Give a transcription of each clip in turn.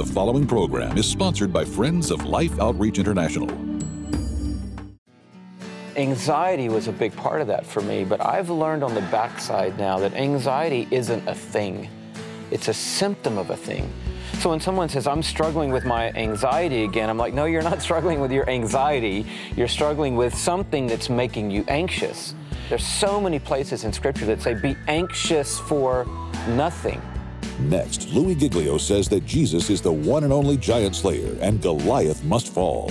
The following program is sponsored by Friends of Life Outreach International. Anxiety was a big part of that for me, but I've learned on the backside now that anxiety isn't a thing, it's a symptom of a thing. So when someone says, I'm struggling with my anxiety again, I'm like, no, you're not struggling with your anxiety. You're struggling with something that's making you anxious. There's so many places in Scripture that say, be anxious for nothing. Next, Louie Giglio says that Jesus is the one and only giant slayer and Goliath must fall.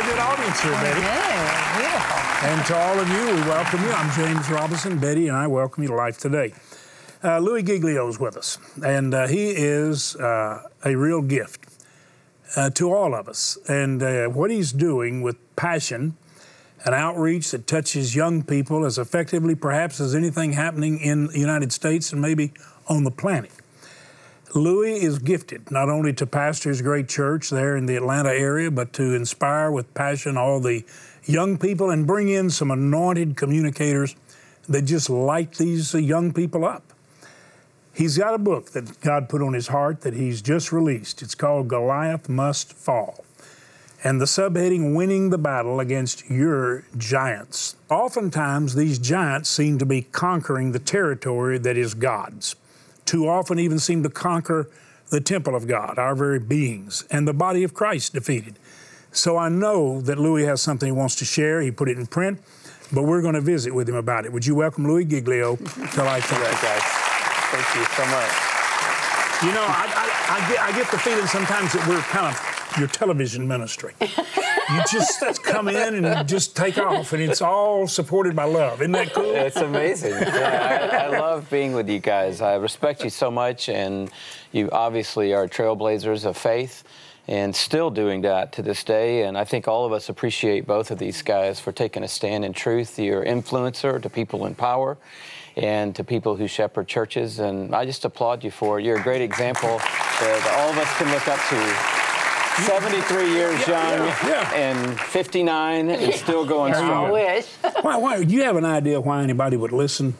Got a good audience here, Betty. Yeah, And to all of you, we welcome you. I'm James Robison. Betty and I welcome you to Life Today. Uh, Louie Giglio is with us, and uh, he is uh, a real gift uh, to all of us. And uh, what he's doing with passion, an outreach that touches young people as effectively, perhaps, as anything happening in the United States and maybe on the planet. Louie is gifted not only to pastor his great church there in the Atlanta area, but to inspire with passion all the young people and bring in some anointed communicators that just light these uh, young people up. He's got a book that God put on his heart that he's just released. It's called Goliath Must Fall. And the subheading, Winning the Battle Against Your Giants. Oftentimes, these giants seem to be conquering the territory that is God's too often even seem to conquer the temple of God, our very beings, and the body of Christ defeated. So I know that Louie has something he wants to share. He put it in print, but we're going to visit with him about it. Would you welcome Louie Giglio to Life Today? guys. Thank you so much. You know, I, I, I, get, I get the feeling sometimes that we're kind of your television ministry. you just come in and just take off, and it's all supported by love. Isn't that cool? It's amazing. Yeah, I, I love being with you guys. I respect you so much, and you obviously are trailblazers of faith and still doing that to this day. And I think all of us appreciate both of these guys for taking a stand in truth. You're influencer to people in power and to people who shepherd churches. And I just applaud you for it. You're a great example that all of us can look up to. 73 years young yeah, yeah. and 59 and still going I strong. wish. Why, why, do you have an idea why anybody would listen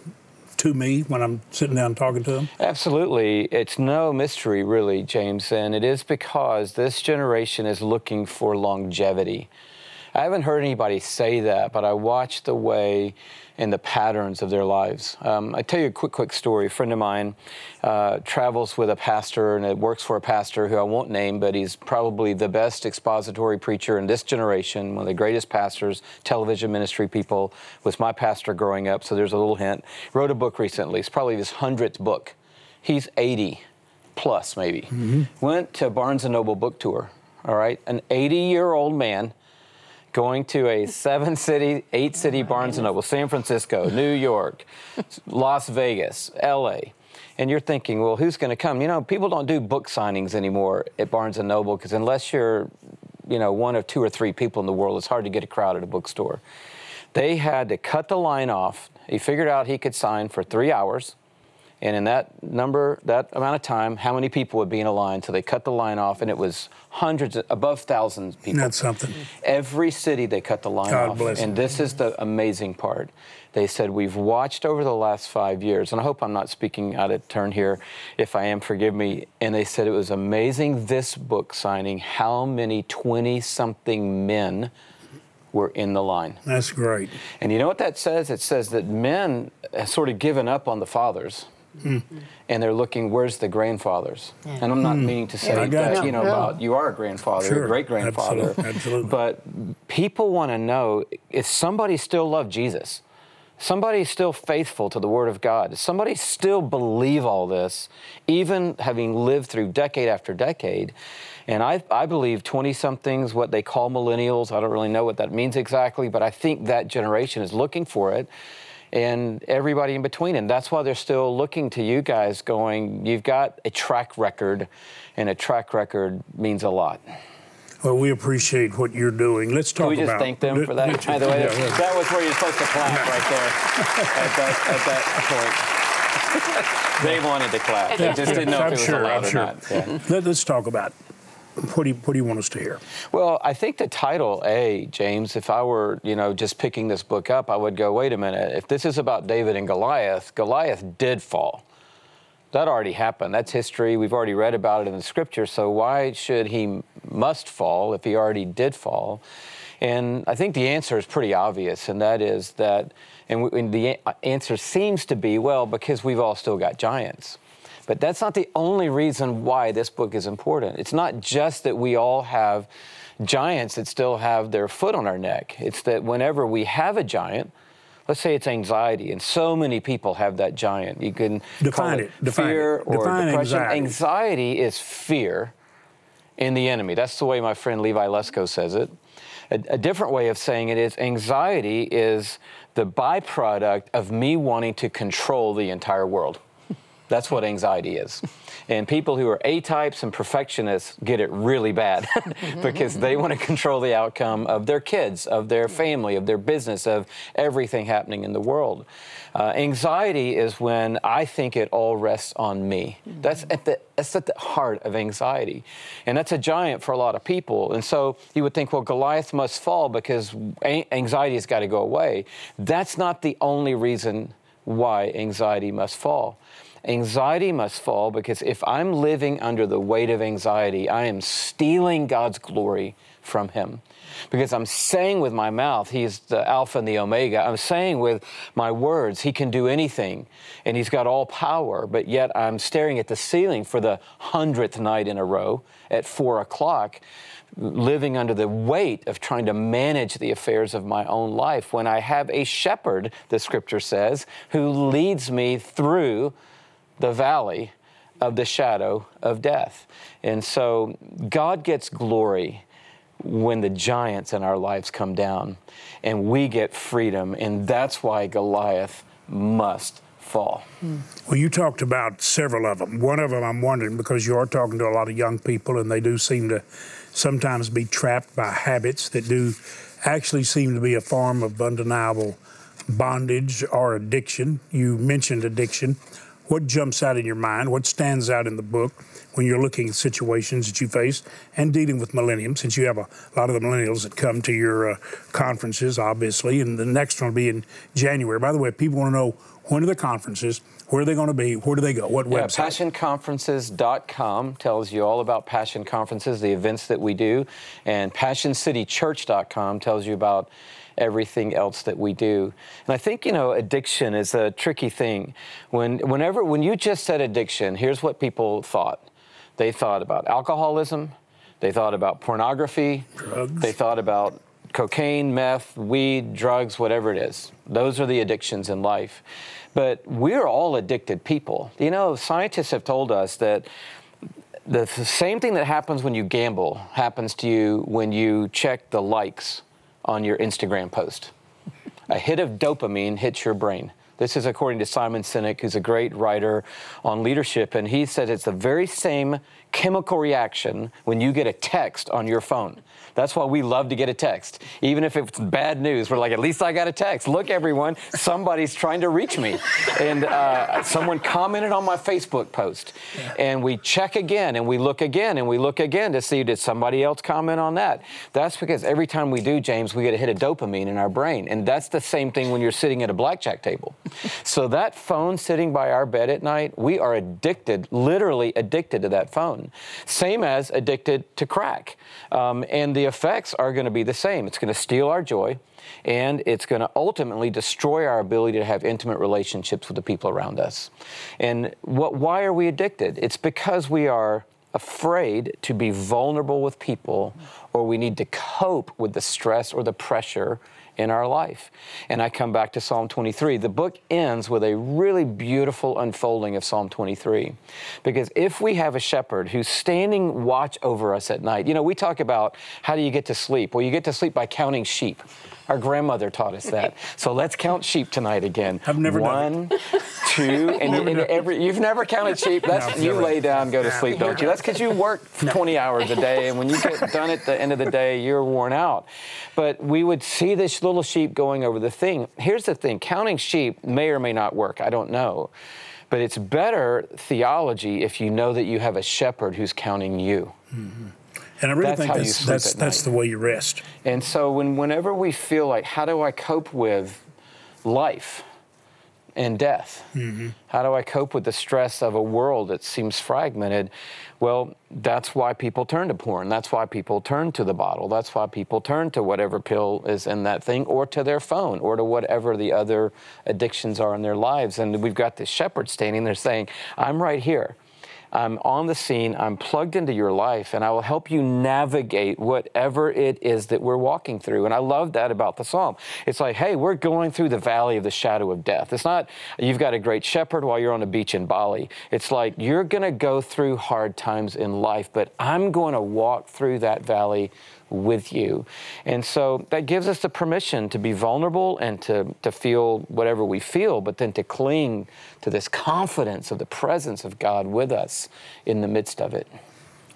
to me when I'm sitting down talking to them? Absolutely. It's no mystery, really, James, and it is because this generation is looking for longevity. I haven't heard anybody say that, but I watch the way and the patterns of their lives. Um, I tell you a quick, quick story. A friend of mine uh, travels with a pastor and it works for a pastor who I won't name, but he's probably the best expository preacher in this generation, one of the greatest pastors, television ministry people, was my pastor growing up, so there's a little hint. Wrote a book recently. It's probably his 100th book. He's 80 plus, maybe. Went to Barnes & Noble book tour, all right? An 80-year-old man going to a seven city, eight city Barnes and Noble, San Francisco, New York, Las Vegas, LA. And you're thinking, well, who's going to come? You know, people don't do book signings anymore at Barnes and Noble because unless you're, you know, one of two or three people in the world, it's hard to get a crowd at a bookstore. They had to cut the line off. He figured out he could sign for three hours. And in that number, that amount of time, how many people would be in a line? So they cut the line off, and it was hundreds, above thousands people. That's something. Every city they cut the line God off. bless and them. this is the amazing part. They said, We've watched over the last five years, and I hope I'm not speaking out of turn here. If I am, forgive me. And they said it was amazing this book signing, how many 20 something men were in the line. That's great. And you know what that says? It says that men have sort of given up on the fathers. And they're looking, where's the grandfathers? And I'm not hmm. meaning to say I got that, you. you know, No. about you are a grandfather, Sure. a great grandfather. Absolutely. Absolutely. But people want to know if somebody still loved Jesus, somebody still faithful to the Word of God, somebody still believe all this, even having lived through decade after decade. And I, I believe 20 somethings, what they call millennials, I don't really know what that means exactly, but I think that generation is looking for it and everybody in between. And that's why they're still looking to you guys, going, you've got a track record, and a track record means a lot. Well, we appreciate what you're doing. Let's talk Can we just about. thank them for that? By the way, yeah, yeah. that was where you're supposed to clap right there at that, at that point. they wanted to clap. They just didn't know I'm if it was sure, allowed I'm or sure. not. Let, us talk about what do, you, what do you want us to hear? Well, I think the title A, James, if I were, you know, just picking this book up, I would go, wait a minute, if this is about David and Goliath, Goliath did fall. That already happened. That's history. We've already read about it in the scripture. So why should he must fall if he already did fall? And I think the answer is pretty obvious, and that is that, and the answer seems to be, well, because we've all still got giants. But that's not the only reason why this book is important. It's not just that we all have giants that still have their foot on our neck. It's that whenever we have a giant, let's say it's anxiety, and so many people have that giant. You can define it, it. Define fear it. or define depression. Anxiety. anxiety is fear in the enemy. That's the way my friend Levi Lusko says it. A, a, different way of saying it is anxiety is the byproduct of me wanting to control the entire world. That's what anxiety is. And people who are A types and perfectionists get it really bad because they want to control the outcome of their kids, of their family, of their business, of everything happening in the world. Uh, anxiety is when I think it all rests on me. That's at, the, that's at the heart of anxiety. And that's a giant for a lot of people. And so you would think, well, Goliath must fall because anxiety has got to go away. That's not the only reason why anxiety must fall. Anxiety must fall because if I'm living under the weight of anxiety, I am stealing God's glory from Him. Because I'm saying with my mouth, He's the Alpha and the Omega. I'm saying with my words, He can do anything and He's got all power, but yet I'm staring at the ceiling for the hundredth night in a row at four o'clock living under the weight of trying to manage the affairs of my own life when I have a shepherd, the scripture says, who leads me through the valley of the shadow of death. And so God gets glory when the giants in our lives come down and we get freedom. And that's why Goliath must fall. Well, you talked about several of them. One of them, I'm wondering, because you are talking to a lot of young people and they do seem to sometimes be trapped by habits that do actually seem to be a form of undeniable bondage or addiction. You mentioned addiction what jumps out in your mind, what stands out in the book when you're looking at situations that you face and dealing with millennium, since you have a lot of the millennials that come to your uh, conferences, obviously, and the next one will be in January. By the way, people want to know when are the conferences, where are they going to be, where do they go, what yeah, website? PassionConferences.com tells you all about Passion Conferences, the events that we do, and PassionCityChurch.com tells you about everything else that we do. And I think, you know, addiction is a tricky thing. When, whenever, when you just said addiction, here's what people thought. They thought about alcoholism, they thought about pornography, drugs. they thought about cocaine, meth, weed, drugs, whatever it is. Those are the addictions in life. But we're all addicted people. You know, scientists have told us that the same thing that happens when you gamble happens to you when you check the likes on your Instagram post. A hit of dopamine hits your brain. This is according to Simon Sinek, who's a great writer on leadership, and he said it's the very same chemical reaction when you get a text on your phone. That's why we love to get a text. Even if it's bad news, we're like, at least I got a text. Look, everyone, somebody's trying to reach me. And uh, someone commented on my Facebook post. Yeah. And we check again and we look again and we look again to see did somebody else comment on that. That's because every time we do, James, we get a hit of dopamine in our brain. And that's the same thing when you're sitting at a blackjack table. so that phone sitting by our bed at night, we are addicted, literally addicted to that phone. Same as addicted to crack. Um, and the effects are going to be the same. It's going to steal our joy, and it's going to ultimately destroy our ability to have intimate relationships with the people around us. And what, why are we addicted? It's because we are afraid to be vulnerable with people, or we need to cope with the stress or the pressure in our life. And I come back to Psalm 23. The book ends with a really beautiful unfolding of Psalm 23. Because if we have a shepherd who's standing watch over us at night, you know, we talk about how do you get to sleep? Well, you get to sleep by counting sheep. Our grandmother taught us that. So let's count sheep tonight again. I've never One, done it. Two, and, and every you've never counted sheep. That's no, you never. lay down, go to sleep, don't you? That's because you work 20 hours a day, and when you get done at the the end of the day, you're worn out. But we would see this little sheep going over the thing. Here's the thing counting sheep may or may not work. I don't know. But it's better theology if you know that you have a shepherd who's counting you. Mm-hmm. And I really that's think that's that's, that's the way you rest. And so when whenever we feel like, how do I cope with life? And death. Mm-hmm. How do I cope with the stress of a world that seems fragmented? Well, that's why people turn to porn. That's why people turn to the bottle. That's why people turn to whatever pill is in that thing, or to their phone, or to whatever the other addictions are in their lives. And we've got this shepherd standing there saying, I'm right here. I'm on the scene, I'm plugged into your life, and I will help you navigate whatever it is that we're walking through. And I love that about the psalm. It's like, hey, we're going through the valley of the shadow of death. It's not you've got a great shepherd while you're on a beach in Bali. It's like you're going to go through hard times in life, but I'm going to walk through that valley with you. And so that gives us the permission to be vulnerable and to, to feel whatever we feel, but then to cling to this confidence of the presence of God with us in the midst of it.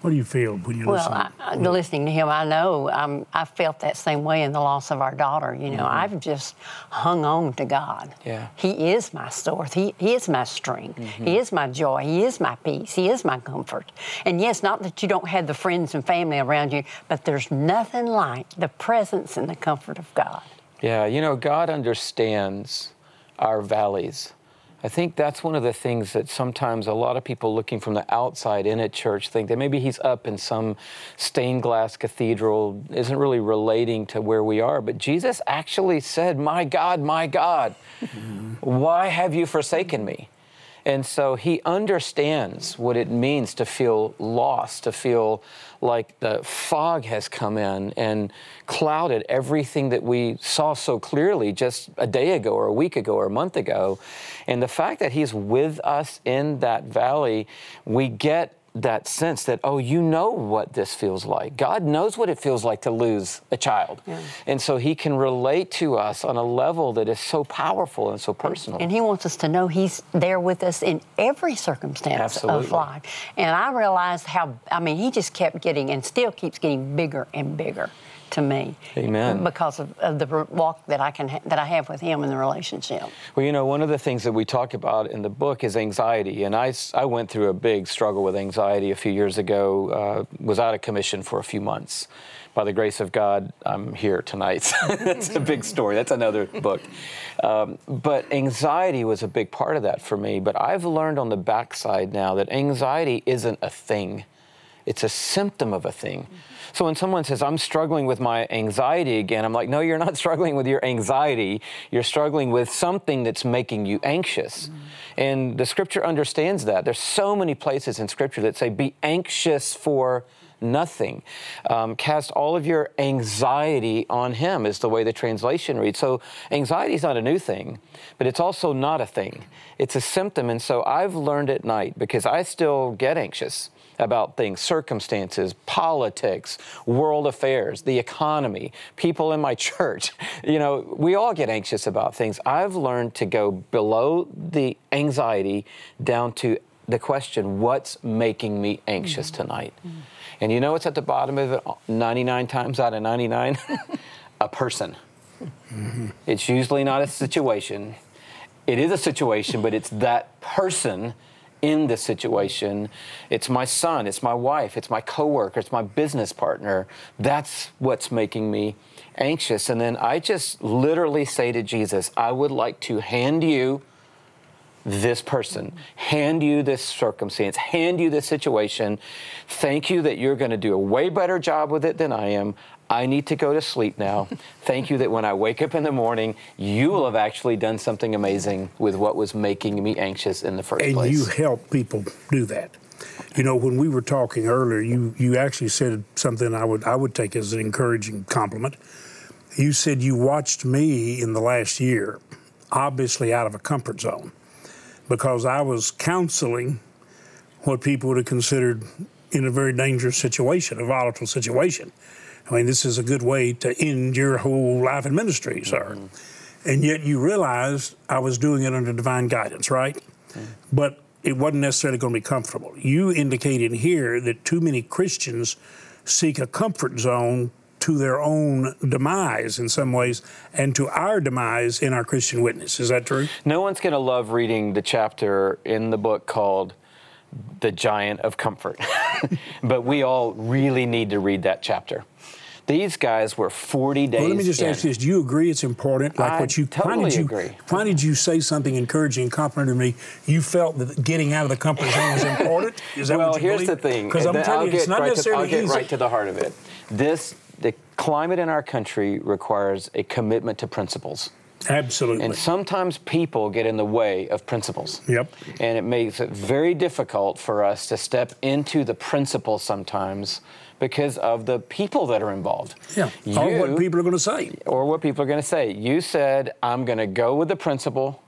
What do you feel when you listen? Well, I, listening to him, I know um, I felt that same way in the loss of our daughter. You know, mm-hmm. I've just hung on to God. Yeah. He is my source. He, he is my strength. Mm-hmm. He is my joy. He is my peace. He is my comfort. And yes, not that you don't have the friends and family around you, but there's nothing like the presence and the comfort of God. Yeah, you know, God understands our valleys. I think that's one of the things that sometimes a lot of people looking from the outside in a church think that maybe he's up in some stained glass cathedral, isn't really relating to where we are. But Jesus actually said, My God, my God, why have you forsaken me? And so he understands what it means to feel lost, to feel like the fog has come in and clouded everything that we saw so clearly just a day ago or a week ago or a month ago. And the fact that he's with us in that valley, we get that sense that, oh, you know what this feels like. God knows what it feels like to lose a child. Yeah. And so He can relate to us on a level that is so powerful and so personal. And He wants us to know He's there with us in every circumstance Absolutely. of life. And I realized how, I mean, He just kept getting and still keeps getting bigger and bigger to me. Amen. Because of, of the walk that I can ha- that I have with Him in the relationship. Well, you know, one of the things that we talk about in the book is anxiety, and I, I went through a big struggle with anxiety a few years ago. Uh, was out of commission for a few months. By the grace of God, I'm here tonight. That's a big story. That's another book. Um, but anxiety was a big part of that for me. But I've learned on the backside now that anxiety isn't a thing; it's a symptom of a thing. So when someone says, I'm struggling with my anxiety again, I'm like, no, you're not struggling with your anxiety. You're struggling with something that's making you anxious. Mm-hmm. And the scripture understands that. There's so many places in scripture that say, be anxious for nothing. Um, cast all of your anxiety on him, is the way the translation reads. So, anxiety is not a new thing, but it's also not a thing. It's a symptom. And so, I've learned at night because I still get anxious about things, circumstances, politics, world affairs, the economy, people in my church. You know, we all get anxious about things. I've learned to go below the anxiety down to the question, what's making me anxious mm-hmm. tonight? Mm-hmm. And you know what's at the bottom of it 99 times out of 99? a person. Mm-hmm. It's usually not a situation. It is a situation, but it's that person in the situation. It's my son, it's my wife, it's my coworker, it's my business partner. That's what's making me anxious. And then I just literally say to Jesus, I would like to hand you this person, hand you this circumstance, hand you this situation. Thank you that you're going to do a way better job with it than I am. I need to go to sleep now. Thank you that when I wake up in the morning, you will have actually done something amazing with what was making me anxious in the first and place. And you help people do that. You know, when we were talking earlier, you, you actually said something I would I would take as an encouraging compliment. You said you watched me in the last year, obviously out of a comfort zone, because I was counseling what people would have considered in a very dangerous situation, a volatile situation. I mean, this is a good way to end your whole life in ministry, sir. Mm-hmm. And yet you realized I was doing it under divine guidance, right? Mm-hmm. But it wasn't necessarily going to be comfortable. You indicated here that too many Christians seek a comfort zone to their own demise in some ways and to our demise in our Christian witness. Is that true? No one's going to love reading the chapter in the book called The Giant of Comfort, but we all really need to read that chapter. These guys were 40 days. Well, let me just in. ask you this: Do you agree it's important? Like I what you totally why did you agree. why did you say something encouraging, and complimenting me? You felt that getting out of the comfort zone was important. Is that well, here's believe? the thing. Because I'm telling I'll you, get it's not right to, I'll get easy. right to the heart of it. This, the climate in our country requires a commitment to principles. Absolutely. And sometimes people get in the way of principles. Yep. And it makes it very difficult for us to step into the principle sometimes because of the people that are involved. yeah. or what people are going to say. or what people are going to say. You said, I'm going to go with the principle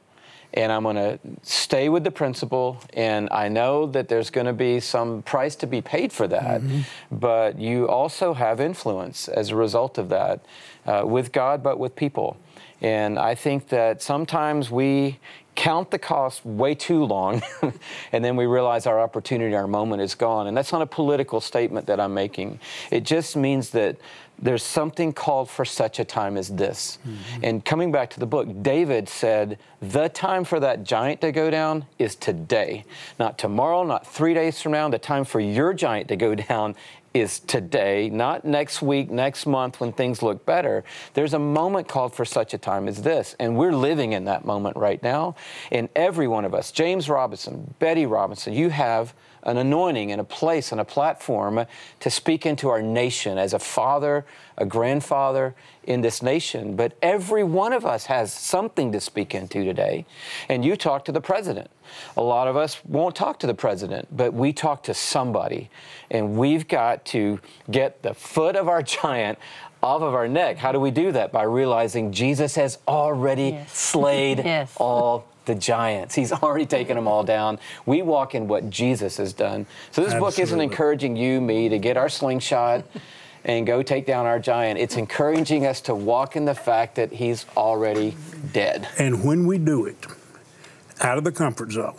and I'm going to stay with the principle. And I know that there's going to be some price to be paid for that, mm-hmm. but you also have influence as a result of that uh, with God, but with people. And I think that sometimes we count the cost way too long and then we realize our opportunity, our moment is gone. And that's not a political statement that I'm making. It just means that there's something called for such a time as this. And coming back to the book, David said, the time for that giant to go down is today. Not tomorrow, not three days from now. The time for your giant to go down is today, not next week, next month when things look better. There's a moment called for such a time as this, and we're living in that moment right now. And every one of us, James Robison, Betty Robison, you have an anointing and a place and a platform to speak into our nation as a father, a grandfather in this nation. But every one of us has something to speak into today. And you talk to the president. A lot of us won't talk to the president, but we talk to somebody. And we've got to get the foot of our giant off of our neck. How do we do that? By realizing Jesus has already Yes. slayed Yes. all the giants. He's already taken them all down. We walk in what Jesus has done. So this book isn't encouraging you, me, to get our slingshot and go take down our giant. It's encouraging us to walk in the fact that he's already dead. And when we do it, out of the comfort zone,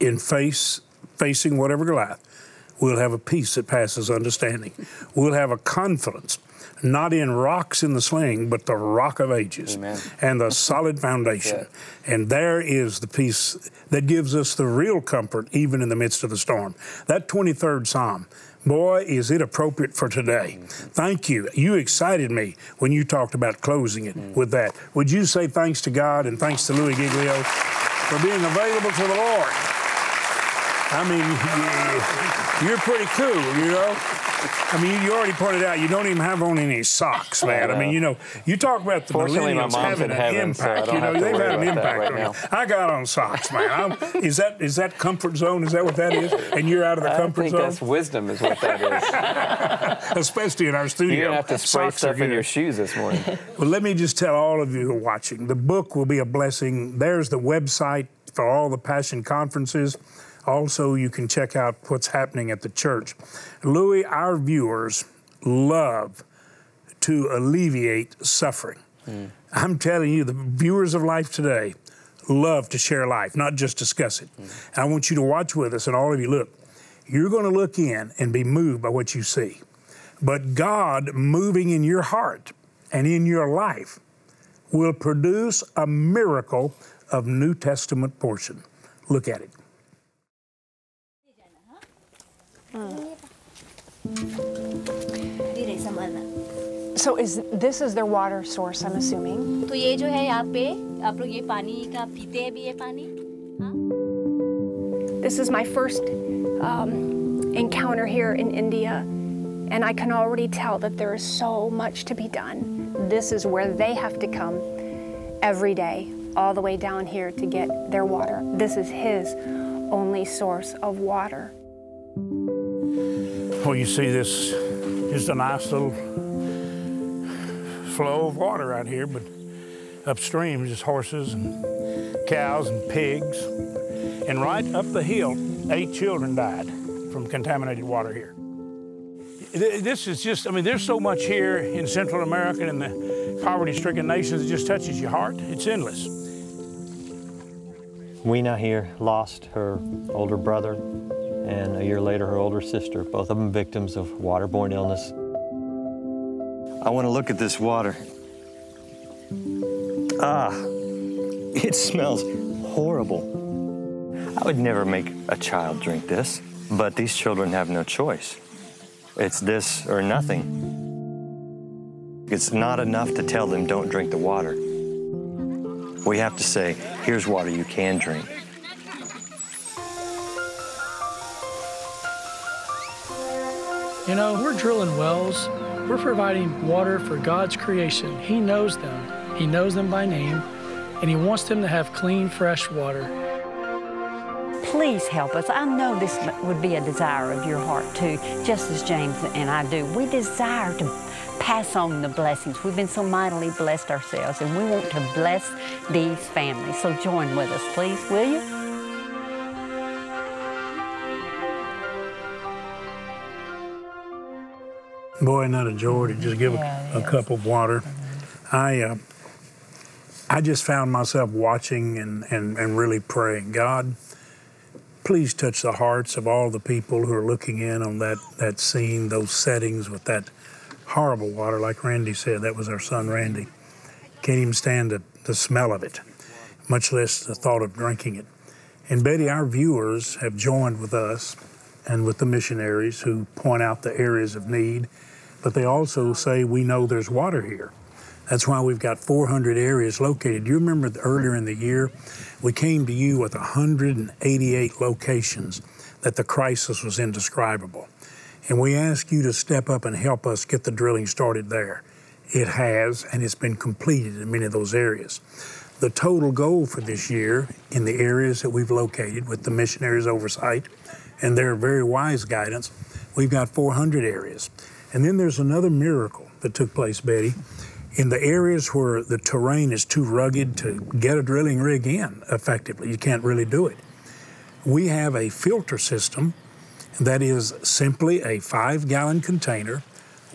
in face facing whatever Goliath, we'll have a peace that passes understanding. We'll have a confidence, not in rocks in the sling, but the rock of ages Amen. and the solid foundation. it. And there is the peace that gives us the real comfort even in the midst of the storm. That 23rd Psalm. Boy, is it appropriate for today. Thank you. You excited me when you talked about closing it with that. Would you say thanks to God and thanks to Louie Giglio for being available to the Lord? I mean, you- you're pretty cool, you know? I mean, you already pointed out you don't even have on any socks, man. I mean, you know, you talk about the millennials having an heaven, impact. don't you know, they've had an impact right on now. you. I got on socks, man. I'm, is that is that comfort zone? Is that what that is? And you're out of the I comfort think zone, that's wisdom, is what that is. especially in our studio. You're gonna have to spray Socks stuff in your shoes this morning. Well, let me just tell all of you who are watching the book will be a blessing. There's the website for all the Passion conferences. Also, you can check out what's happening at the church. Louie, our viewers love to alleviate suffering. Hmm. I'm telling you, the viewers of Life Today love to share life, not just discuss it. Hmm. And I want you to watch with us, and all of you look. You're going to look in and be moved by what you see. But God moving in your heart and in your life will produce a miracle of New Testament portion. Look at it. दे रही संभालना So is this is their water source, I'm assuming. तो ये जो है यहाँ पे आप लोग ये पानी का पीते हैं भी ये पानी This is my first um, encounter here in India, and I can already tell that there is so much to be done. This is where they have to come every day, all the way down here to get their water. This is his only source of water. Well, you see this just a nice little flow of water out here, but upstream is just horses and cows and pigs. And right up the hill, eight children died from contaminated water here. This is just, I mean, there's so much here in Central America and the poverty stricken nations, it just touches your heart. It's endless. Weena here lost her older brother and a year later, her older sister, both of them victims of waterborne illness. I want to look at this water. Ah, it smells horrible. I would never make a child drink this, but these children have no choice. It's this or nothing. It's not enough to tell them don't drink the water. We have to say, here's water you can drink. You know, we're drilling wells. We're providing water for God's creation. He knows them. He knows them by name, and He wants them to have clean, fresh water please help us. I know this would be a desire of your heart too, just as James and I do. We desire to pass on the blessings. We've been so mightily blessed ourselves, and we want to bless these families. So join with us, please, will you? Boy, not a joy to just give yeah, a, a cup of water. I uh, I just found myself watching and, and, and really praying, God, please touch the hearts of all the people who are looking in on that, that scene, those settings with that horrible water. Like Randy said, that was our son Randy. Can't even stand the, the smell of it, much less the thought of drinking it. And Betty, our viewers have joined with us and with the missionaries who point out the areas of need, but they also say, We know there's water here. That's why we've got 400 areas located. You remember earlier in the year, we came to you with 188 locations that the crisis was indescribable. And we asked you to step up and help us get the drilling started there. It has, and it's been completed in many of those areas. The total goal for this year in the areas that we've located with the missionaries' oversight and their very wise guidance, we've got 400 areas. And then there's another miracle that took place, Betty in the areas where the terrain is too rugged to get a drilling rig in effectively, you can't really do it. We have a filter system that is simply a five gallon container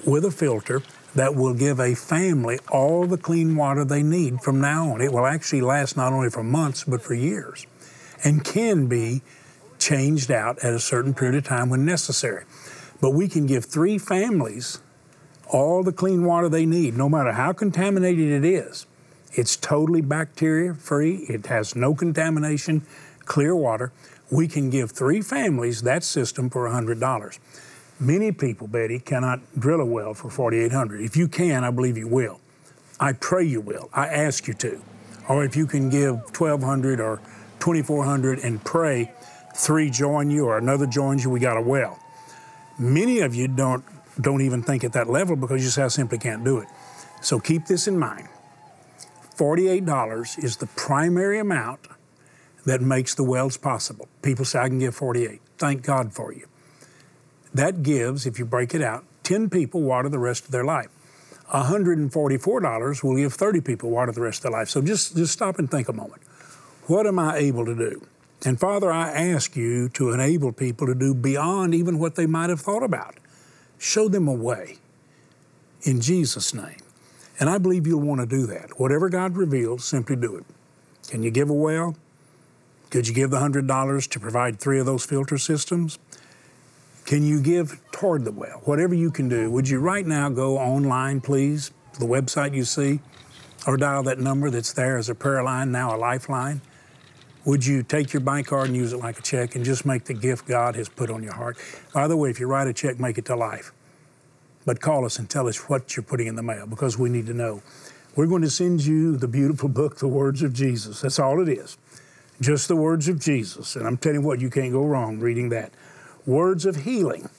with a filter that will give a family all the clean water they need from now on. It will actually last not only for months, but for years and can be changed out at a certain period of time when necessary. But we can give three families all the clean water they need, no matter how contaminated it is. It's totally bacteria free, it has no contamination, clear water. We can give three families that system for $100. Many people, Betty, cannot drill a well for 4800 If you can, I believe you will. I pray you will. I ask you to. Or if you can give 1200 or 2400 and pray three join you or another joins you, we got a well. Many of you don't don't even think at that level because you I simply can't do it. So keep this in mind. $48 is the primary amount that makes the wells possible. People say, I can give 48. Thank God for you. That gives, if you break it out, 10 people water the rest of their life. $144 will give 30 people water the rest of their life. So just, just stop and think a moment. What am I able to do? And Father, I ask you to enable people to do beyond even what they might have thought about. Show them a way in Jesus' name. And I believe you'll want to do that. Whatever God reveals, simply do it. Can you give a well? Could you give the $100 to provide three of those filter systems? Can you give toward the well? Whatever you can do, would you right now go online, please, the website you see, or dial that number that's there as a prayer line, now a lifeline? Would you take your bank card and use it like a check and just make the gift God has put on your heart? By the way, if you write a check, make it to life. But call us and tell us what you're putting in the mail because we need to know. We're going to send you the beautiful book, The Words of Jesus. That's all it is. Just the words of Jesus. And I'm telling you what, you can't go wrong reading that. Words of healing.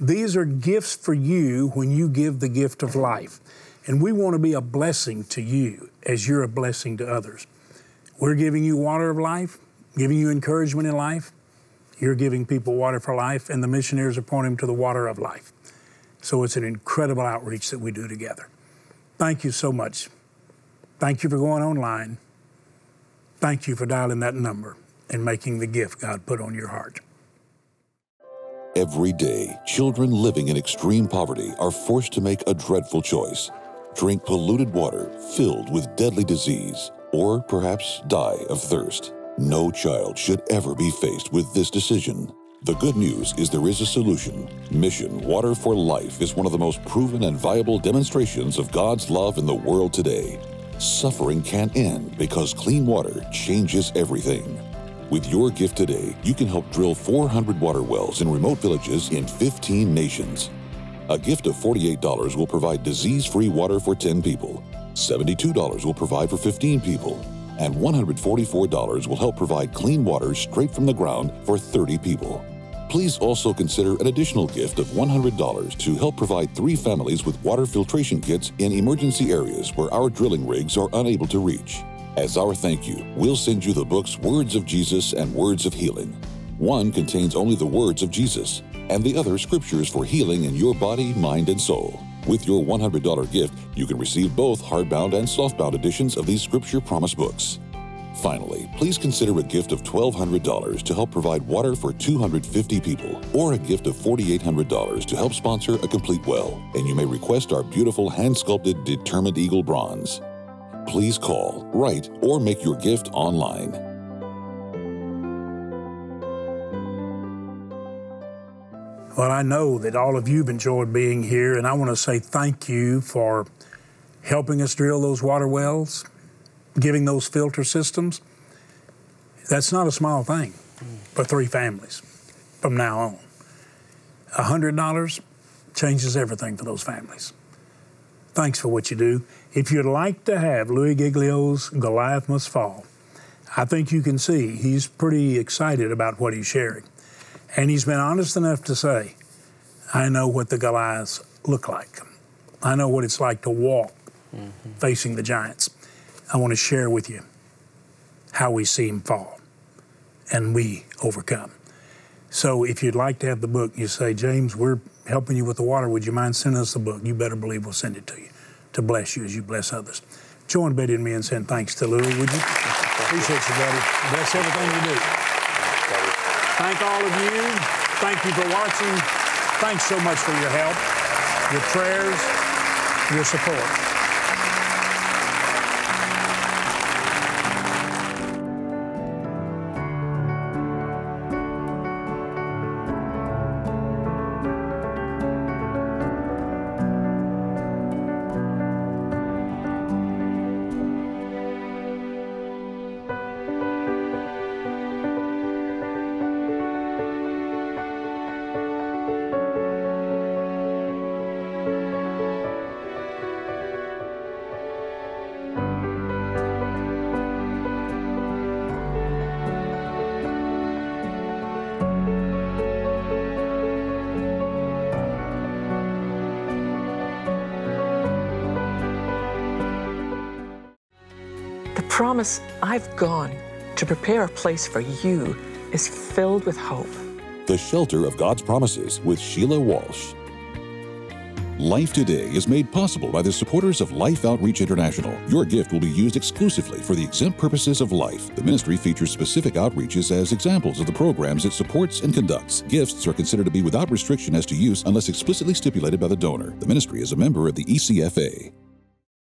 These are gifts for you when you give the gift of life. And we want to be a blessing to you as you're a blessing to others. We're giving you water of life, giving you encouragement in life. You're giving people water for life, and the missionaries are pointing to the water of life. So it's an incredible outreach that we do together. Thank you so much. Thank you for going online. Thank you for dialing that number and making the gift God put on your heart. Every day, children living in extreme poverty are forced to make a dreadful choice drink polluted water filled with deadly disease or perhaps die of thirst. No child should ever be faced with this decision. The good news is there is a solution. Mission Water for Life is one of the most proven and viable demonstrations of God's love in the world today. Suffering can't end because clean water changes everything. With your gift today, you can help drill 400 water wells in remote villages in 15 nations. A gift of $48 will provide disease free water for 10 people, $72 will provide for 15 people, and $144 will help provide clean water straight from the ground for 30 people. Please also consider an additional gift of $100 to help provide three families with water filtration kits in emergency areas where our drilling rigs are unable to reach. As our thank you, we'll send you the books Words of Jesus and Words of Healing. One contains only the words of Jesus, and the other scriptures for healing in your body, mind, and soul. With your $100 gift, you can receive both hardbound and softbound editions of these Scripture Promise books. Finally, please consider a gift of $1,200 to help provide water for 250 people, or a gift of $4,800 to help sponsor a complete well, and you may request our beautiful hand sculpted Determined Eagle bronze. Please call, write, or make your gift online. Well, I know that all of you have enjoyed being here, and I want to say thank you for helping us drill those water wells, giving those filter systems. That's not a small thing for three families from now on. $100 changes everything for those families. Thanks for what you do. If you'd like to have Louie Giglio's Goliath Must Fall, I think you can see he's pretty excited about what he's sharing. And he's been honest enough to say, I know what the Goliaths look like. I know what it's like to walk mm-hmm. facing the giants. I want to share with you how we see him fall and we overcome. So if you'd like to have the book, you say, James, we're helping you with the water. Would you mind sending us the book? You better believe we'll send it to you to bless you as you bless others. Join Betty and me in saying thanks to Louie, would you? Appreciate you, buddy. Bless everything you do. Thank all of you. Thank you for watching. Thanks so much for your help, your prayers, your support. Promise I've gone to prepare a place for you is filled with hope. The Shelter of God's Promises with Sheila Walsh. Life Today is made possible by the supporters of Life Outreach International. Your gift will be used exclusively for the exempt purposes of life. The ministry features specific outreaches as examples of the programs it supports and conducts. Gifts are considered to be without restriction as to use unless explicitly stipulated by the donor. The ministry is a member of the ECFA.